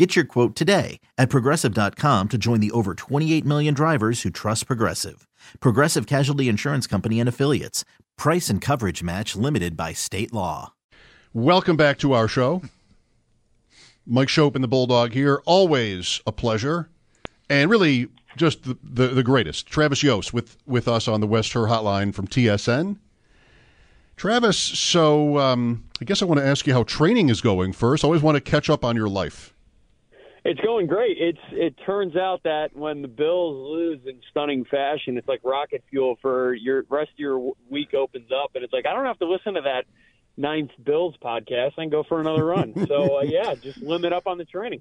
Get your quote today at progressive.com to join the over 28 million drivers who trust Progressive. Progressive Casualty Insurance Company and Affiliates. Price and coverage match limited by state law. Welcome back to our show. Mike Schopp and the Bulldog here. Always a pleasure. And really just the, the, the greatest. Travis Yost with, with us on the West Her Hotline from TSN. Travis, so um, I guess I want to ask you how training is going first. I always want to catch up on your life. It's going great. It's it turns out that when the Bills lose in stunning fashion, it's like rocket fuel for your rest of your week opens up, and it's like I don't have to listen to that ninth Bills podcast. I can go for another run. so uh, yeah, just limit up on the training.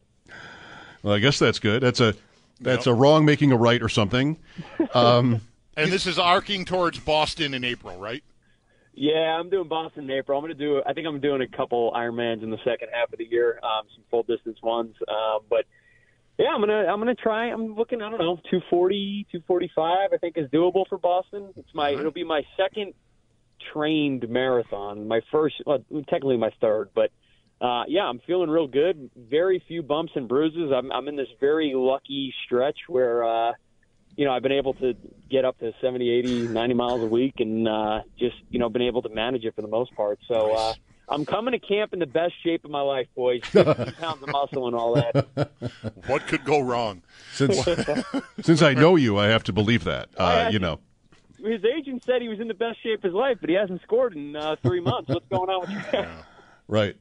Well, I guess that's good. That's a that's yep. a wrong making a right or something. Um, and this is arcing towards Boston in April, right? Yeah, I'm doing Boston in April. I'm going to do. I think I'm doing a couple Ironmans in the second half of the year, um, some full distance ones. Um, but yeah, I'm gonna I'm gonna try. I'm looking. I don't know, 240, 245. I think is doable for Boston. It's my. It'll be my second trained marathon. My first, well, technically my third, but uh, yeah, I'm feeling real good. Very few bumps and bruises. I'm I'm in this very lucky stretch where. Uh, you know, I've been able to get up to 70, 80, 90 miles a week and uh, just, you know, been able to manage it for the most part. So uh, I'm coming to camp in the best shape of my life, boys. 50 pounds of muscle and all that. What could go wrong? Since, since I know you, I have to believe that, uh, you know. His agent said he was in the best shape of his life, but he hasn't scored in uh, three months. What's going on with you? Yeah. Right.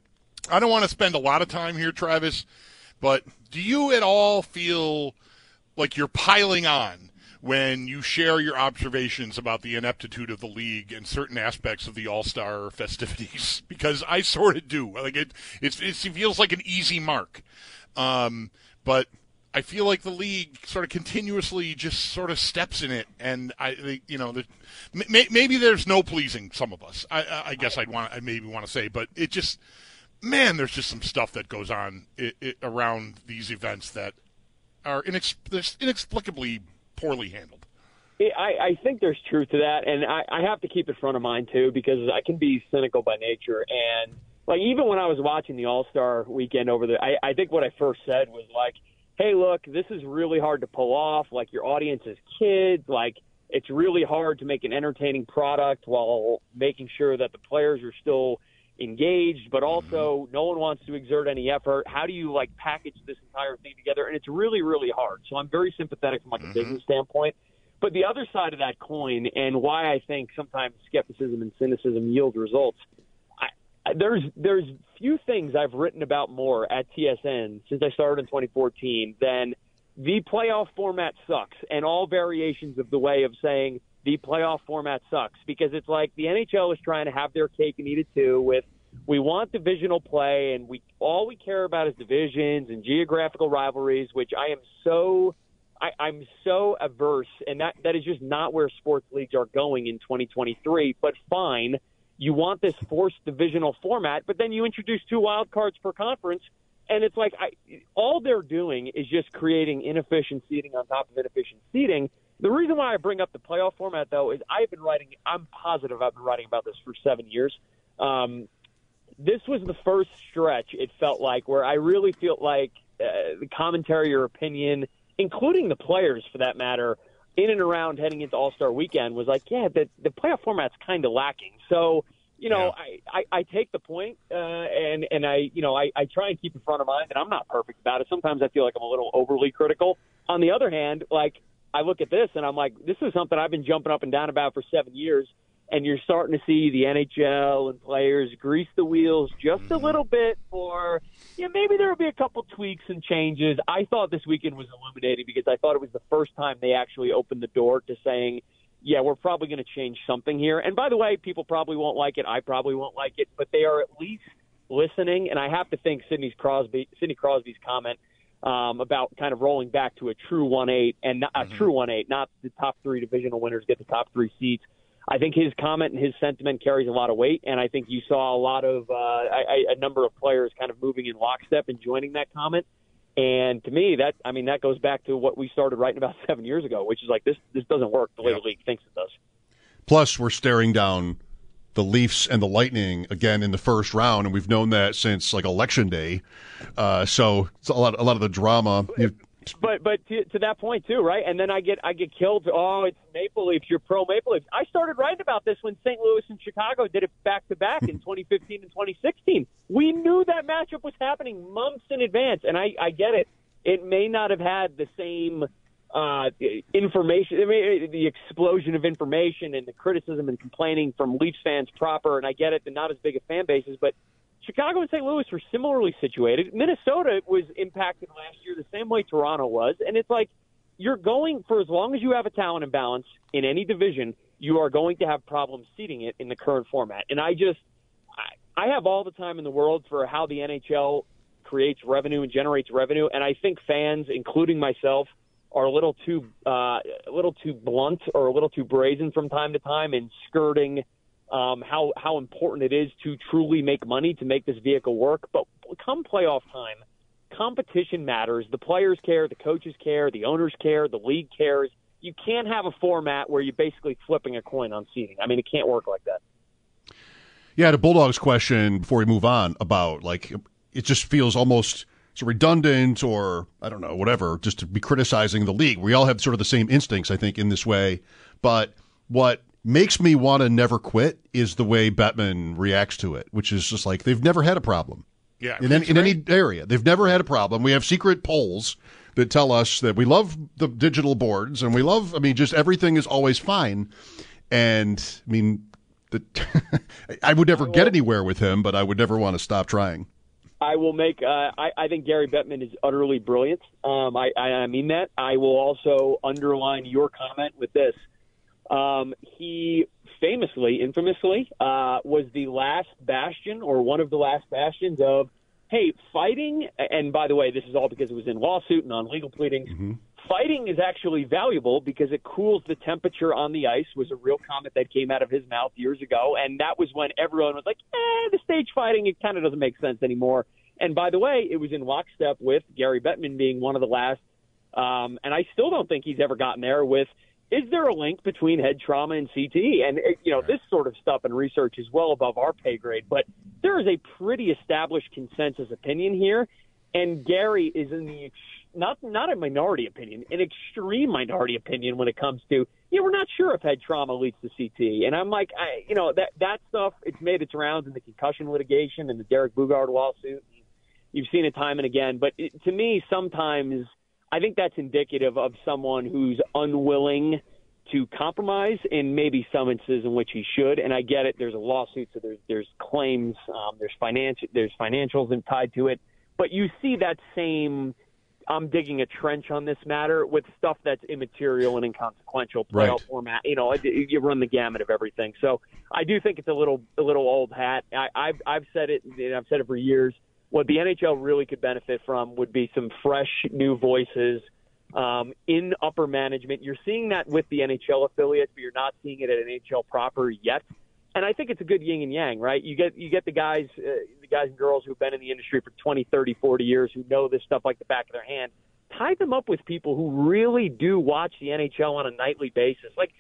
I don't want to spend a lot of time here, Travis, but do you at all feel like you're piling on when you share your observations about the ineptitude of the league and certain aspects of the All Star festivities, because I sort of do. Like it, it feels like an easy mark, um, but I feel like the league sort of continuously just sort of steps in it, and I, you know, maybe there's no pleasing some of us. I, I guess I'd want, I maybe want to say, but it just, man, there's just some stuff that goes on it, it, around these events that are inex- inexplicably poorly handled. I, I think there's truth to that, and I, I have to keep it front of mind too because I can be cynical by nature. And like even when I was watching the All Star weekend over there, I, I think what I first said was like, "Hey, look, this is really hard to pull off. Like your audience is kids. Like it's really hard to make an entertaining product while making sure that the players are still engaged, but also mm-hmm. no one wants to exert any effort. How do you like package this entire thing together? And it's really, really hard. So I'm very sympathetic from like mm-hmm. a business standpoint. But the other side of that coin, and why I think sometimes skepticism and cynicism yield results, I, there's there's few things I've written about more at TSN since I started in 2014 than the playoff format sucks and all variations of the way of saying the playoff format sucks because it's like the NHL is trying to have their cake and eat it too with we want divisional play and we all we care about is divisions and geographical rivalries, which I am so I, I'm so averse and that that is just not where sports leagues are going in 2023. But fine, you want this forced divisional format, but then you introduce two wild cards per conference, and it's like I, all they're doing is just creating inefficient seating on top of inefficient seating the reason why I bring up the playoff format, though, is I've been writing. I'm positive I've been writing about this for seven years. Um, this was the first stretch. It felt like where I really feel like uh, the commentary or opinion, including the players for that matter, in and around heading into All Star Weekend was like, yeah, the the playoff format's kind of lacking. So you know, yeah. I, I, I take the point, uh, and and I you know I, I try and keep in front of mind that I'm not perfect about it. Sometimes I feel like I'm a little overly critical. On the other hand, like I look at this and I'm like, this is something I've been jumping up and down about for seven years. and you're starting to see the NHL and players grease the wheels just a mm-hmm. little bit for, yeah, maybe there will be a couple tweaks and changes. I thought this weekend was illuminating because I thought it was the first time they actually opened the door to saying, yeah, we're probably going to change something here. And by the way, people probably won't like it. I probably won't like it, but they are at least listening. And I have to think Sidney's Crosby, Sidney Crosby's comment um, about kind of rolling back to a true one eight and not, mm-hmm. a true one eight, not the top three divisional winners get the top three seats. I think his comment and his sentiment carries a lot of weight, and I think you saw a lot of uh, I, a number of players kind of moving in lockstep and joining that comment. And to me, that I mean, that goes back to what we started writing about seven years ago, which is like this this doesn't work the way yep. the league thinks it does. Plus, we're staring down the Leafs and the Lightning again in the first round, and we've known that since like election day. Uh, so it's a lot, a lot of the drama. But but to, to that point too, right? And then I get I get killed. Oh, it's Maple Leafs. You're pro Maple Leafs. I started writing about this when St. Louis and Chicago did it back to back in 2015 and 2016. We knew that matchup was happening months in advance, and I I get it. It may not have had the same uh, information, I mean, the explosion of information and the criticism and complaining from Leafs fans proper, and I get it, they're not as big a fan bases, but Chicago and St. Louis were similarly situated. Minnesota was impacted last year the same way Toronto was, and it's like you're going for as long as you have a talent imbalance in any division, you are going to have problems seeding it in the current format. And I just, I, I have all the time in the world for how the NHL creates revenue and generates revenue, and I think fans, including myself, are a little too uh, a little too blunt or a little too brazen from time to time in skirting um, how how important it is to truly make money to make this vehicle work. But come playoff time, competition matters. The players care, the coaches care, the owners care, the league cares. You can't have a format where you're basically flipping a coin on seating. I mean, it can't work like that. Yeah, the Bulldogs question before we move on about like it just feels almost so redundant or I don't know, whatever, just to be criticizing the league. We all have sort of the same instincts, I think, in this way. But what makes me want to never quit is the way Bettman reacts to it, which is just like they've never had a problem. Yeah, in, any, in any area, they've never had a problem. We have secret polls that tell us that we love the digital boards and we love. I mean, just everything is always fine. And I mean, the, I would never get anywhere with him, but I would never want to stop trying. I will make. Uh, I, I think Gary Bettman is utterly brilliant. Um, I, I mean that. I will also underline your comment with this. Um, he famously, infamously, uh, was the last bastion or one of the last bastions of, hey, fighting. And by the way, this is all because it was in lawsuit and on legal pleadings. Mm-hmm. Fighting is actually valuable because it cools the temperature on the ice. Was a real comment that came out of his mouth years ago, and that was when everyone was like, "Eh, the stage fighting it kind of doesn't make sense anymore." And by the way, it was in lockstep with Gary Bettman being one of the last. Um, and I still don't think he's ever gotten there with is there a link between head trauma and CTE? And you know, this sort of stuff and research is well above our pay grade, but there is a pretty established consensus opinion here, and Gary is in the not not a minority opinion, an extreme minority opinion when it comes to yeah, we're not sure if head trauma leads to CTE. And I'm like, I, you know, that that stuff it's made its rounds in the concussion litigation and the Derek Boogaard lawsuit. You've seen it time and again, but it, to me, sometimes I think that's indicative of someone who's unwilling to compromise in maybe some instances in which he should. And I get it. There's a lawsuit, so there's there's claims, um, there's financial there's financials tied to it. But you see that same. I'm digging a trench on this matter with stuff that's immaterial and inconsequential playoff right. format. You know, you run the gamut of everything. So I do think it's a little a little old hat. I, I've I've said it. And I've said it for years what the NHL really could benefit from would be some fresh new voices um, in upper management. You're seeing that with the NHL affiliates, but you're not seeing it at NHL proper yet. And I think it's a good yin and yang, right? You get you get the guys, uh, the guys and girls who've been in the industry for 20, 30, 40 years, who know this stuff like the back of their hand. Tie them up with people who really do watch the NHL on a nightly basis. Like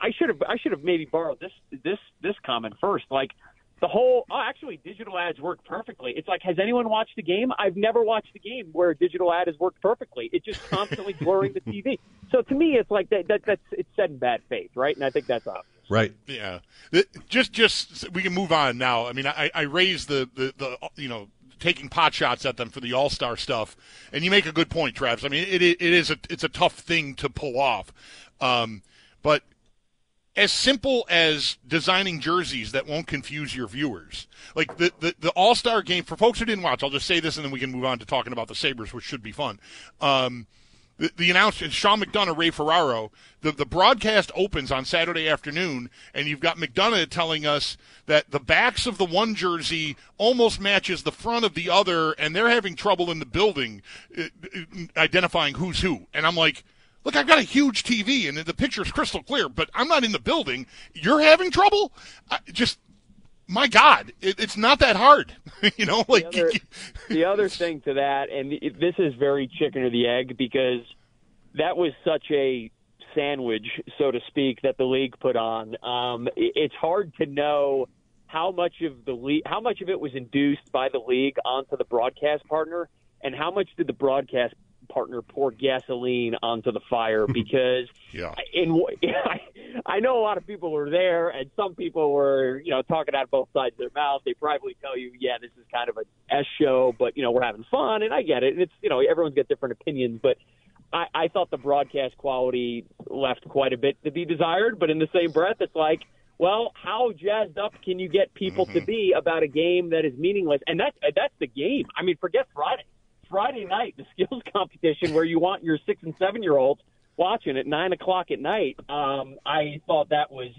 I should have I should have maybe borrowed this this this comment first. Like the whole oh, actually digital ads work perfectly. It's like has anyone watched the game? I've never watched a game where a digital ad has worked perfectly. It's just constantly blurring the TV. So to me, it's like that, that that's it's said in bad faith, right? And I think that's obvious. Right. Yeah. Just just we can move on now. I mean, I I raised the the, the you know taking pot shots at them for the All Star stuff, and you make a good point, Travis. I mean, it it is a it's a tough thing to pull off, um, but as simple as designing jerseys that won't confuse your viewers. Like the, the, the All Star game, for folks who didn't watch, I'll just say this and then we can move on to talking about the Sabres, which should be fun. Um, the, the Sean McDonough, Ray Ferraro, the, the broadcast opens on Saturday afternoon, and you've got McDonough telling us that the backs of the one jersey almost matches the front of the other, and they're having trouble in the building uh, uh identifying who's who. And I'm like, Look, I've got a huge TV and the picture's crystal clear, but I'm not in the building. You're having trouble? I, just, my God, it, it's not that hard. you know, like. The other, the other thing to that, and this is very chicken or the egg because that was such a sandwich, so to speak, that the league put on. Um, it's hard to know how much of the league, how much of it was induced by the league onto the broadcast partner, and how much did the broadcast partner pour gasoline onto the fire because yeah. in I, I know a lot of people were there and some people were you know talking out both sides of their mouth. They probably tell you, yeah, this is kind of a S show, but you know we're having fun, and I get it. And it's you know everyone's got different opinions, but. I, I thought the broadcast quality left quite a bit to be desired, but in the same breath, it's like, well, how jazzed up can you get people mm-hmm. to be about a game that is meaningless? And that's that's the game. I mean, forget Friday. Friday night, the skills competition where you want your six and seven year olds watching at nine o'clock at night. Um, I thought that was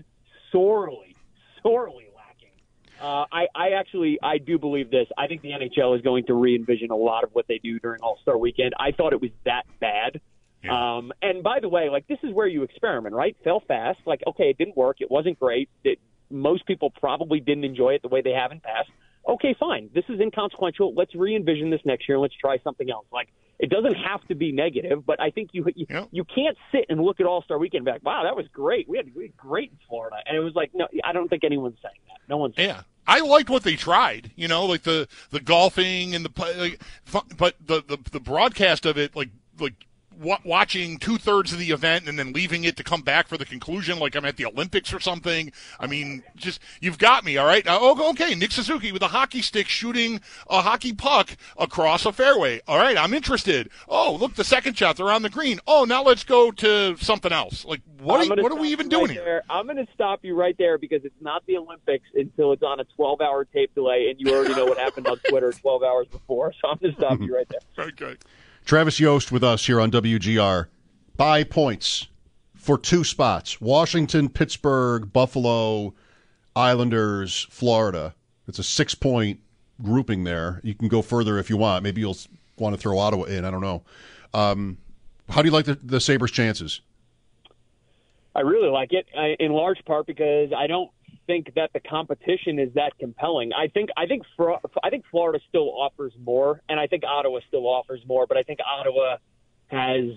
sorely, sorely lacking. Uh, I, I actually, I do believe this. I think the NHL is going to re-envision a lot of what they do during All Star Weekend. I thought it was that bad. Yeah. Um, and by the way, like this is where you experiment, right? Fail fast. Like, okay, it didn't work. It wasn't great. It, most people probably didn't enjoy it the way they have in past okay, fine, this is inconsequential. Let's re envision this next year. and Let's try something else. Like it doesn't have to be negative, but I think you you, yep. you can't sit and look at All Star Weekend back. Wow, that was great. We had, we had great in Florida, and it was like no, I don't think anyone's saying that. No one's. Yeah. That. I liked what they tried, you know, like the the golfing and the like, but the, the the broadcast of it, like like watching two thirds of the event and then leaving it to come back for the conclusion, like I'm at the Olympics or something. I mean, just you've got me, all right. Uh, oh, okay, Nick Suzuki with a hockey stick shooting a hockey puck across a fairway. All right, I'm interested. Oh, look, the second shot, they're on the green. Oh, now let's go to something else. Like, what? Are, what are we even doing right here? There. I'm going to stop you right there because it's not the Olympics until it's on a 12 hour tape delay, and you already know what happened on Twitter 12 hours before. So I'm going to stop you right there. Okay. Travis Yost with us here on WGR. Buy points for two spots Washington, Pittsburgh, Buffalo, Islanders, Florida. It's a six point grouping there. You can go further if you want. Maybe you'll want to throw Ottawa in. I don't know. Um, how do you like the, the Sabres' chances? I really like it, I, in large part because I don't think that the competition is that compelling. I think I think I think Florida still offers more, and I think Ottawa still offers more. But I think Ottawa has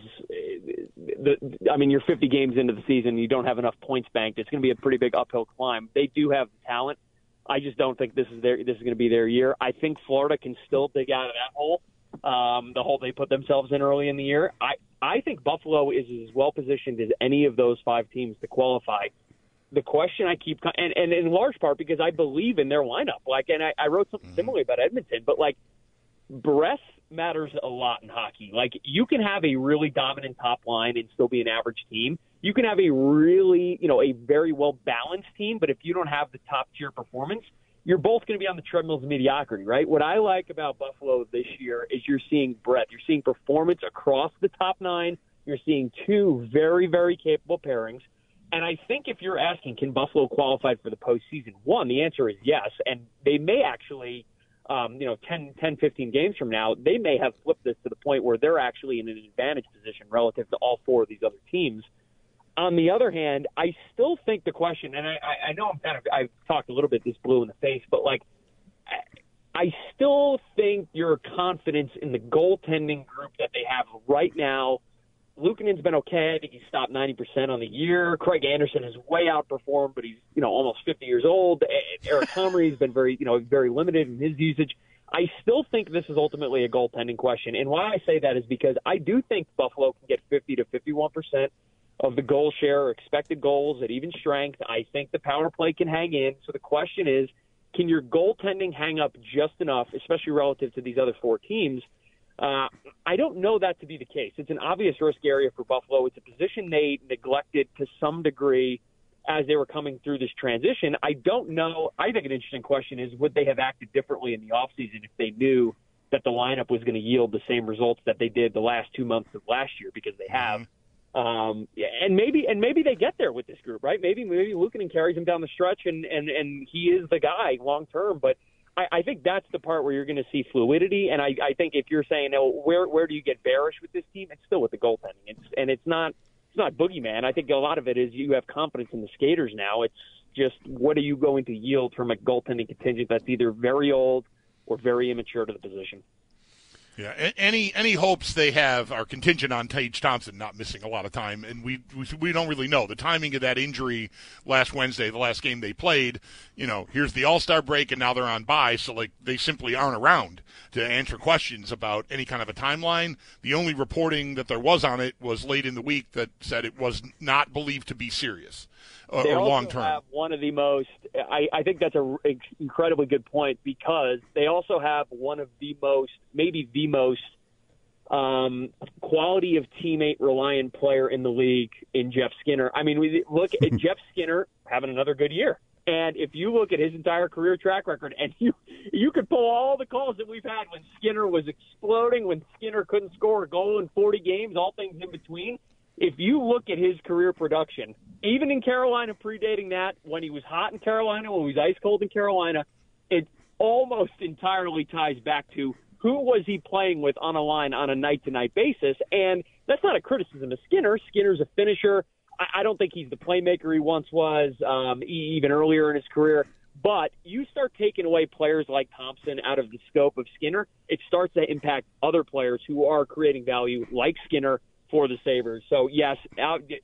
the. I mean, you're 50 games into the season, you don't have enough points banked. It's going to be a pretty big uphill climb. They do have the talent. I just don't think this is their this is going to be their year. I think Florida can still dig out of that hole, um, the hole they put themselves in early in the year. I I think Buffalo is as well positioned as any of those five teams to qualify the question I keep and, and in large part because I believe in their lineup. Like, and I, I wrote something mm-hmm. similar about Edmonton, but like breadth matters a lot in hockey. Like, you can have a really dominant top line and still be an average team. You can have a really, you know, a very well balanced team, but if you don't have the top tier performance, you're both going to be on the treadmills of mediocrity, right? What I like about Buffalo this year is you're seeing breadth. You're seeing performance across the top nine. You're seeing two very, very capable pairings. And I think if you're asking, can Buffalo qualify for the postseason? One, the answer is yes. And they may actually, um, you know, 10, 10, 15 games from now, they may have flipped this to the point where they're actually in an advantage position relative to all four of these other teams. On the other hand, I still think the question, and I, I know I'm kind of, I've talked a little bit this blue in the face, but like, I still think your confidence in the goaltending group that they have right now – Luukkonen's been okay. I think he's stopped 90% on the year. Craig Anderson has way outperformed, but he's, you know, almost 50 years old. Eric Comrie's been very, you know, very limited in his usage. I still think this is ultimately a goaltending question. And why I say that is because I do think Buffalo can get 50 to 51% of the goal share or expected goals at even strength. I think the power play can hang in. So the question is, can your goaltending hang up just enough, especially relative to these other four teams – uh, I don't know that to be the case. It's an obvious risk area for Buffalo. It's a position they neglected to some degree as they were coming through this transition. I don't know. I think an interesting question is would they have acted differently in the offseason if they knew that the lineup was going to yield the same results that they did the last two months of last year because they have. Mm-hmm. Um, and maybe and maybe they get there with this group, right? Maybe maybe Luukkonen carries him down the stretch, and and and he is the guy long term. But I, I think that's the part where you're going to see fluidity. And I, I think if you're saying, oh, where where do you get bearish with this team? It's still with the goaltending. It's and it's not it's not boogeyman. I think a lot of it is you have confidence in the skaters now. It's just what are you going to yield from a goaltending contingent that's either very old or very immature to the position. Yeah, any any hopes they have are contingent on Tage Thompson not missing a lot of time, and we, we we don't really know the timing of that injury last Wednesday, the last game they played. You know, here's the All Star break, and now they're on bye, so like they simply aren't around to answer questions about any kind of a timeline. The only reporting that there was on it was late in the week that said it was not believed to be serious or, or long term. One of the most. I, I think that's an incredibly good point because they also have one of the most, maybe the most um, quality of teammate reliant player in the league in Jeff Skinner. I mean, we look at Jeff Skinner having another good year. And if you look at his entire career track record, and you you could pull all the calls that we've had when Skinner was exploding, when Skinner couldn't score a goal in 40 games, all things in between. If you look at his career production, even in Carolina, predating that, when he was hot in Carolina, when he was ice cold in Carolina, it almost entirely ties back to who was he playing with on a line on a night to night basis. And that's not a criticism of Skinner. Skinner's a finisher. I, I don't think he's the playmaker he once was, um, even earlier in his career. But you start taking away players like Thompson out of the scope of Skinner, it starts to impact other players who are creating value, like Skinner, for the Sabres. So yes,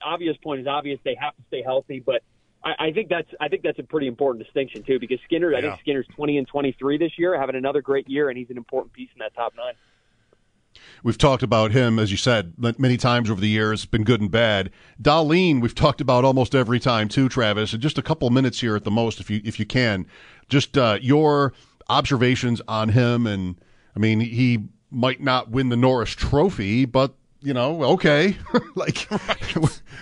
obvious point is obvious. They have to stay healthy, but I, I think that's I think that's a pretty important distinction too because Skinner. Yeah. I think Skinner's 20 and 23 this year, having another great year, and he's an important piece in that top nine. We've talked about him, as you said, many times over the years, been good and bad. Dahlin, we've talked about almost every time too, Travis. And just a couple minutes here at the most, if you if you can, just uh, your observations on him. And I mean, he might not win the Norris Trophy, but you know, okay. like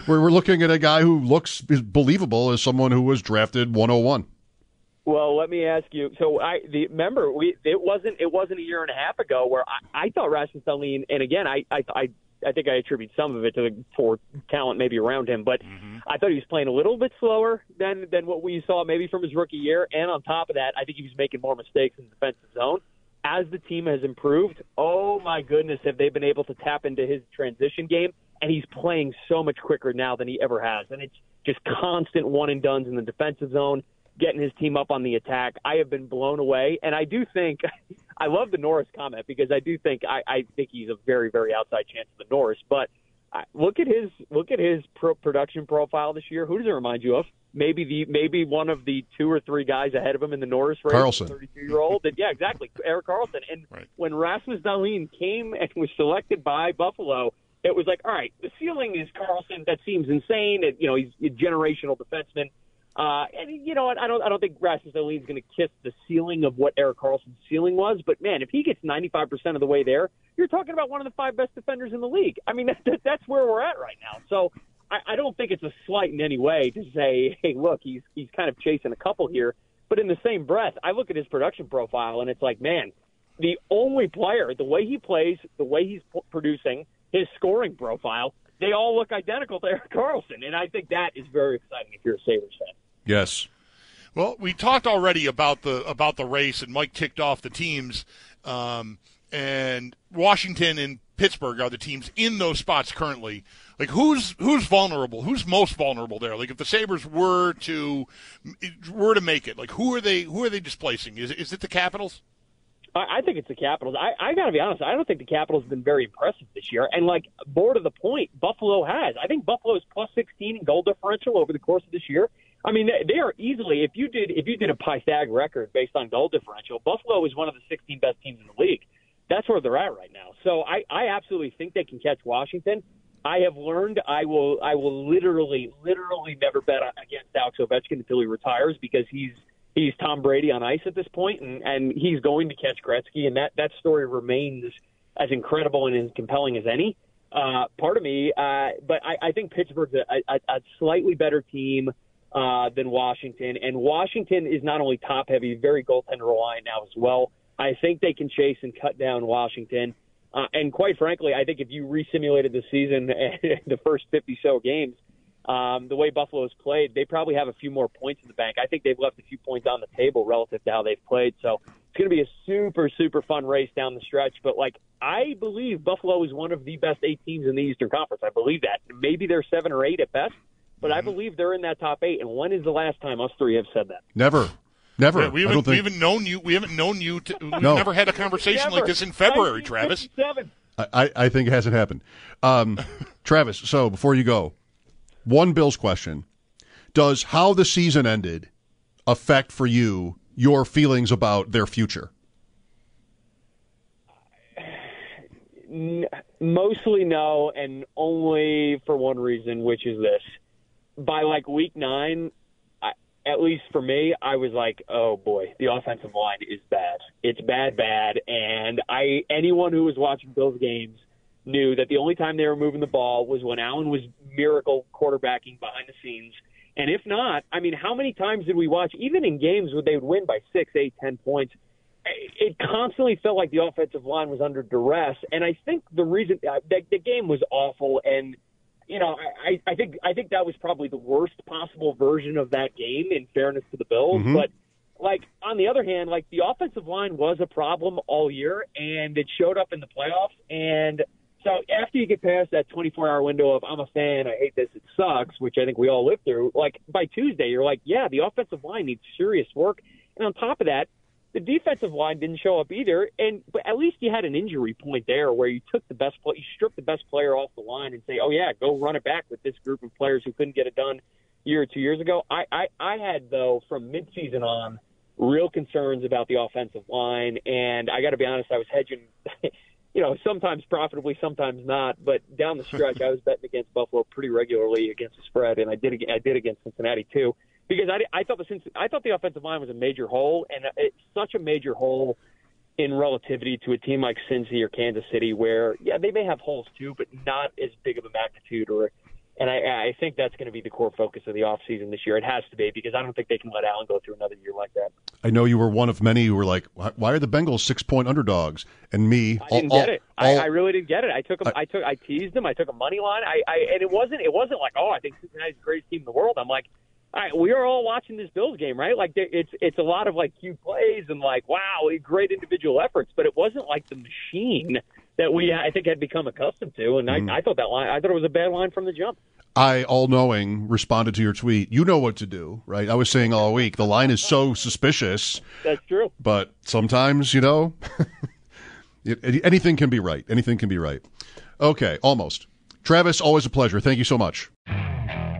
we're, we're looking at a guy who looks believable as someone who was drafted 101. Well, let me ask you. So I the, remember we it wasn't it wasn't a year and a half ago where I, I thought Rasmus Dahlin, and again I I I, I think I attribute some of it to the poor talent maybe around him, but mm-hmm. I thought he was playing a little bit slower than than what we saw maybe from his rookie year, and on top of that, I think he was making more mistakes in the defensive zone as the team has improved, oh my goodness, have they been able to tap into his transition game? And he's playing so much quicker now than he ever has. And it's just constant one and duns in the defensive zone, getting his team up on the attack. I have been blown away. And I do think, I love the Norris comment because I do think, I, I think he's a very, very outside chance of the Norris. But look at his look at his pro- production profile this year. Who does it remind you of? Maybe the maybe one of the two or three guys ahead of him in the Norris race. Karlsson, thirty-two year old. yeah, exactly. Erik Karlsson. And right. when Rasmus Dahlin came and was selected by Buffalo, it was like, all right, the ceiling is Karlsson. That seems insane. It, you know, he's a generational defenseman. Uh, and you know what? I don't. I don't think Rasmus Dahlin's going to kiss the ceiling of what Erik Karlsson's ceiling was. But man, if he gets 95 percent of the way there, you're talking about one of the five best defenders in the league. I mean, that, that's where we're at right now. So I, I don't think it's a slight in any way to say, hey, look, he's he's kind of chasing a couple here. But in the same breath, I look at his production profile, and it's like, man, the only player, the way he plays, the way he's producing, his scoring profile, they all look identical to Erik Karlsson, and I think that is very exciting if you're a Sabres fan. Yes. Well, we talked already about the about the race, and Mike ticked off the teams. Um, and Washington and Pittsburgh are the teams in those spots currently. Like who's who's vulnerable? Who's most vulnerable there? Like if the Sabres were to were to make it, like who are they who are they displacing? Is is it the Capitals? I, think it's the Capitals. I, I got to be honest. I don't think the Capitals have been very impressive this year. And like more to the point, Buffalo has. I think Buffalo is plus 16 in goal differential over the course of this year. I mean, they are easily. If you did, if you did a Pythag record based on goal differential, Buffalo is one of the 16 best teams in the league. That's where they're at right now. So I, I absolutely think they can catch Washington. I have learned I will, I will literally, literally never bet against Alex Ovechkin until he retires because he's he's Tom Brady on ice at this point, and and he's going to catch Gretzky, and that that story remains as incredible and as compelling as any. Uh, part of me, uh, but I, I think Pittsburgh's a, a, a slightly better team uh, than Washington. And Washington is not only top heavy, very goaltender reliant now as well. I think they can chase and cut down Washington. Uh, and quite frankly, I think if you resimulated the season, the first 50 so games, um, the way Buffalo has played, they probably have a few more points in the bank. I think they've left a few points on the table relative to how they've played. So it's going to be a super, super fun race down the stretch. But like, I believe Buffalo is one of the best eight teams in the Eastern Conference. I believe that. Maybe they're seven or eight at best, but I believe they're in that top eight. And when is the last time us three have said that? Never. Never. Yeah, we, haven't, don't think, we haven't known you. We haven't known you. To, we've No. never had a conversation Never. like this in February, Travis. 1957. I, I think it hasn't happened. Um, Travis, so before you go, one Bills question. Does how the season ended affect for you your feelings about their future? N- mostly no, and only for one reason, which is this: by like week nine, I, at least for me, I was like, "Oh boy, the offensive line is bad. It's bad, bad." And I, anyone who was watching Bills games knew that the only time they were moving the ball was when Allen was miracle quarterbacking behind the scenes. And if not, I mean, how many times did we watch, even in games where they would win by six, eight, ten points? it constantly felt like the offensive line was under duress, and I think the reason uh, the, the game was awful, and you know, I, I think I think that was probably the worst possible version of that game. In fairness to the Bills, Mhm. but like on the other hand, like the offensive line was a problem all year, and it showed up in the playoffs. And so after you get past that 24-hour window of I'm a fan, I hate this, it sucks, which I think we all lived through. Like by Tuesday, you're like, yeah, the offensive line needs serious work, and on top of that, the defensive line didn't show up either, and but at least you had an injury point there where you took the best play, you stripped the best player off the line, and say, oh yeah, go run it back with this group of players who couldn't get it done a year or two years ago. I I, I had though from midseason on real concerns about the offensive line, and I got to be honest, I was hedging. You know, sometimes profitably, sometimes not. But down the stretch, I was betting against Buffalo pretty regularly against the spread, and I did. I did against Cincinnati too because I, I thought the Cinc- I thought the offensive line was a major hole, and it's such a major hole in relativity to a team like Cincy or Kansas City, where yeah they may have holes too, but not as big of a magnitude. Or and I, I think that's going to be the core focus of the offseason this year. It has to be because I don't think they can let Allen go through another year like that. I know you were one of many who were like, "Why are the Bengals six point underdogs?" And me, I didn't all- get it. all- I, I really didn't get it. I took 'em- I, took I teased them. I took a money line. I, I and it wasn't it wasn't like oh I think Cincinnati's the greatest team in the world. I'm like. We are all watching this Bills game, right? Like it's it's a lot of like cute plays and like wow, great individual efforts, but it wasn't like the machine that we I think had become accustomed to. And Mm-hmm. I, I thought that line, I thought it was a bad line from the jump. I, all knowing, responded to your tweet. You know what to do, right? I was saying all week the line is so suspicious, That's true. but sometimes, you know, it- anything can be right. Anything can be right. Okay, almost. Travis, always a pleasure. Thank you so much.